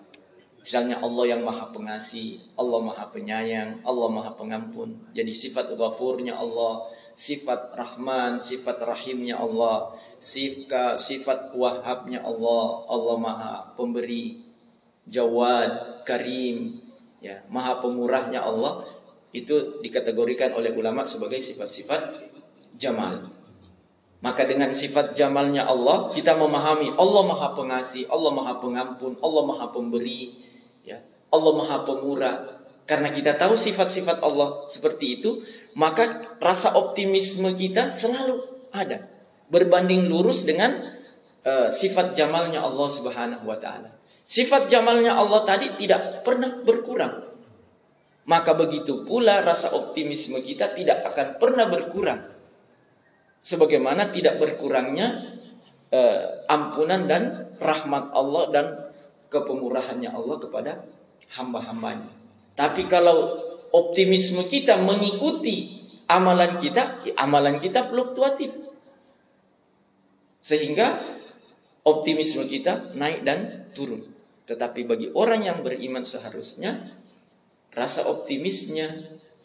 Misalnya Allah yang maha pengasih, Allah maha penyayang, Allah maha pengampun. Jadi sifat ghafurnya Allah, sifat rahman, sifat rahimnya Allah, sifat, sifat wahabnya Allah, Allah maha pemberi, jawad, karim, ya, maha pemurahnya Allah. Itu dikategorikan oleh ulama sebagai sifat-sifat jamal. Maka dengan sifat jamalnya Allah kita memahami Allah Maha Pengasih, Allah Maha Pengampun, Allah Maha Pemberi, ya. Allah Maha Pemurah. Karena kita tahu sifat-sifat Allah seperti itu, maka rasa optimisme kita selalu ada. Berbanding lurus dengan uh, sifat jamalnya Allah Subhanahu wa taala. Sifat jamalnya Allah tadi tidak pernah berkurang. Maka begitu pula rasa optimisme kita tidak akan pernah berkurang sebagaimana tidak berkurangnya uh, ampunan dan rahmat Allah dan kepemurahannya Allah kepada hamba-hambanya. Tapi kalau optimisme kita mengikuti amalan kita, amalan kita fluktuatif. Sehingga optimisme kita naik dan turun. Tetapi bagi orang yang beriman seharusnya rasa optimisnya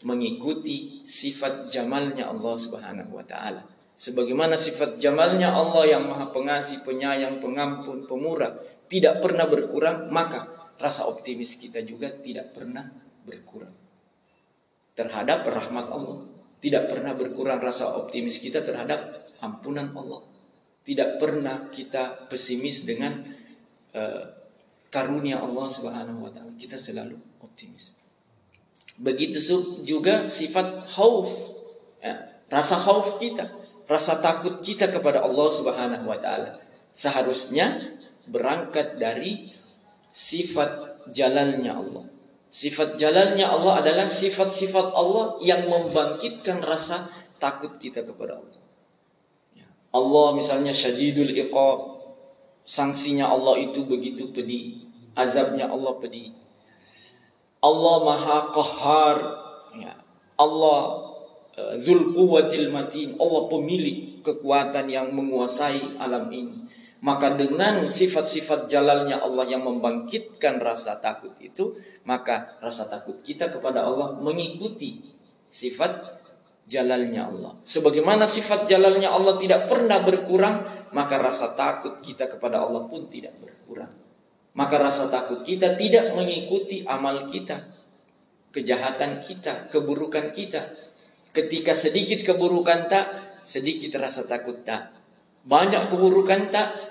mengikuti sifat jamalnya Allah Subhanahu wa taala Sebagaimana sifat jamalnya Allah yang maha pengasih, penyayang, pengampun, pemurah tidak pernah berkurang, maka rasa optimis kita juga tidak pernah berkurang. Terhadap rahmat Allah. Tidak pernah berkurang rasa optimis kita terhadap ampunan Allah. Tidak pernah kita pesimis dengan uh, karunia Allah Subhanahu wa taala. Kita selalu optimis. Begitu juga sifat khauf. Ya, rasa khauf kita rasa takut kita kepada Allah Subhanahu wa taala seharusnya berangkat dari sifat jalannya Allah. Sifat jalannya Allah adalah sifat-sifat Allah yang membangkitkan rasa takut kita kepada Allah. Ya. Allah misalnya syadidul iqab, sanksinya Allah itu begitu pedih, azabnya Allah pedih. Allah maha qahar, ya. Allah Eh, Zul Quwwatil Matin, Allah pemilik kekuatan yang menguasai alam ini. Maka dengan sifat-sifat jalalnya Allah yang membangkitkan rasa takut itu, maka rasa takut kita kepada Allah mengikuti sifat jalalnya Allah. Sebagaimana sifat jalalnya Allah tidak pernah berkurang, maka rasa takut kita kepada Allah pun tidak berkurang. Maka rasa takut kita tidak mengikuti amal kita, kejahatan kita, keburukan kita, Ketika sedikit keburukan tak, sedikit rasa takut tak. Banyak keburukan tak,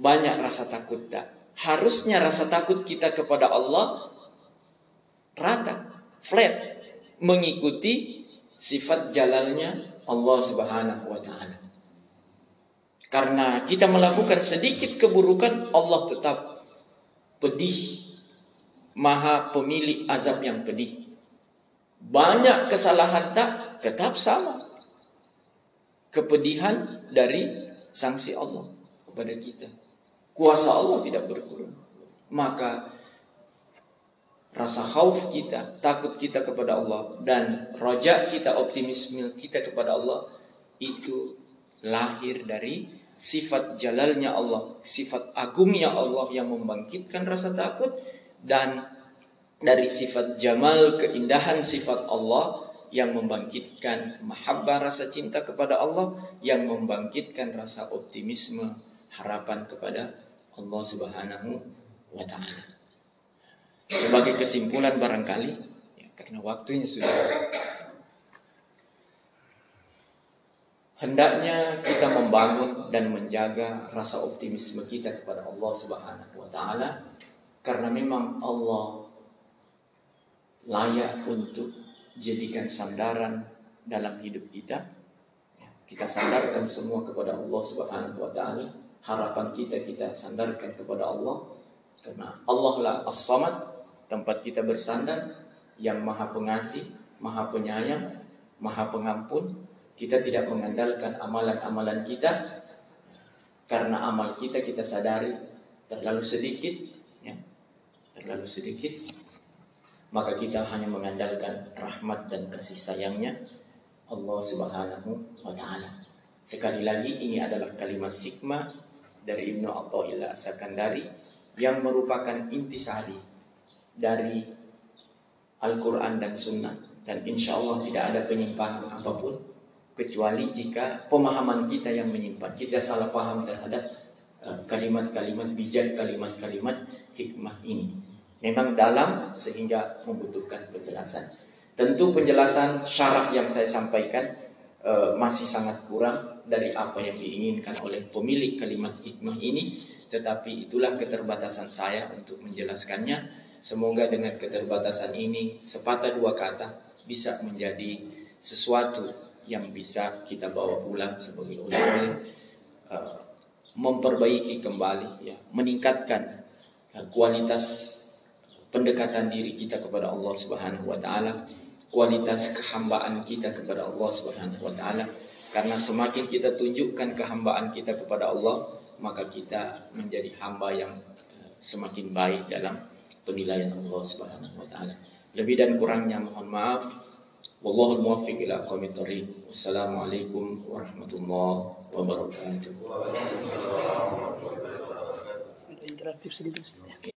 banyak rasa takut tak. Harusnya rasa takut kita kepada Allah rata, flat, mengikuti sifat jalannya Allah Subhanahu wa taala. Karena kita melakukan sedikit keburukan, Allah tetap pedih, maha pemilik azab yang pedih banyak kesalahan tak tetap sama. Kepedihan dari sanksi Allah kepada kita. Kuasa Allah tidak berkurang. Maka rasa khauf kita, takut kita kepada Allah dan roja kita, optimisme kita kepada Allah itu lahir dari sifat jalalnya Allah, sifat agungnya Allah yang membangkitkan rasa takut dan dari sifat jamal keindahan sifat Allah yang membangkitkan mahabbah rasa cinta kepada Allah yang membangkitkan rasa optimisme harapan kepada Allah Subhanahu wa taala. Sebagai kesimpulan barangkali ya, karena waktunya sudah hendaknya kita membangun dan menjaga rasa optimisme kita kepada Allah Subhanahu wa taala karena memang Allah layak untuk jadikan sandaran dalam hidup kita. Ya, kita sandarkan semua kepada Allah Subhanahu wa taala. Harapan kita kita sandarkan kepada Allah. Karena Allah lah As-Samad, tempat kita bersandar yang Maha Pengasih, Maha Penyayang, Maha Pengampun, kita tidak mengandalkan amalan-amalan kita. Karena amal kita kita sadari terlalu sedikit ya terlalu sedikit maka kita hanya mengandalkan rahmat dan kasih sayangnya. Allah Subhanahu wa taala. Sekali lagi ini adalah kalimat hikmah dari Ibnu Athaillah Sakandari yang merupakan intisari dari Al-Quran dan Sunnah. Dan insya Allah tidak ada penyimpangan apa pun kecuali jika pemahaman kita yang menyimpan kita salah paham terhadap uh, kalimat-kalimat bijak kalimat-kalimat hikmah ini. Memang dalam sehingga membutuhkan penjelasan. Tentu penjelasan syarat yang saya sampaikan uh, masih sangat kurang dari apa yang diinginkan oleh pemilik kalimat hikmah ini tetapi itulah keterbatasan saya untuk menjelaskannya. Semoga dengan keterbatasan ini sepatah dua kata bisa menjadi sesuatu yang bisa kita bawa pulang sebagai oleh-oleh uh, memperbaiki kembali ya meningkatkan uh, kualitas pendekatan diri kita kepada Allah Subhanahu wa taala kualitas kehambaan kita kepada Allah Subhanahu wa taala karena semakin kita tunjukkan kehambaan kita kepada Allah maka kita menjadi hamba yang uh, semakin baik dalam penilaian Allah Subhanahu wa taala lebih dan kurangnya mohon maaf Wallahul muwaffiq ila aqwamit thoriq. Wassalamualaikum warahmatullahi wabarakatuh. Interaktif sedikit.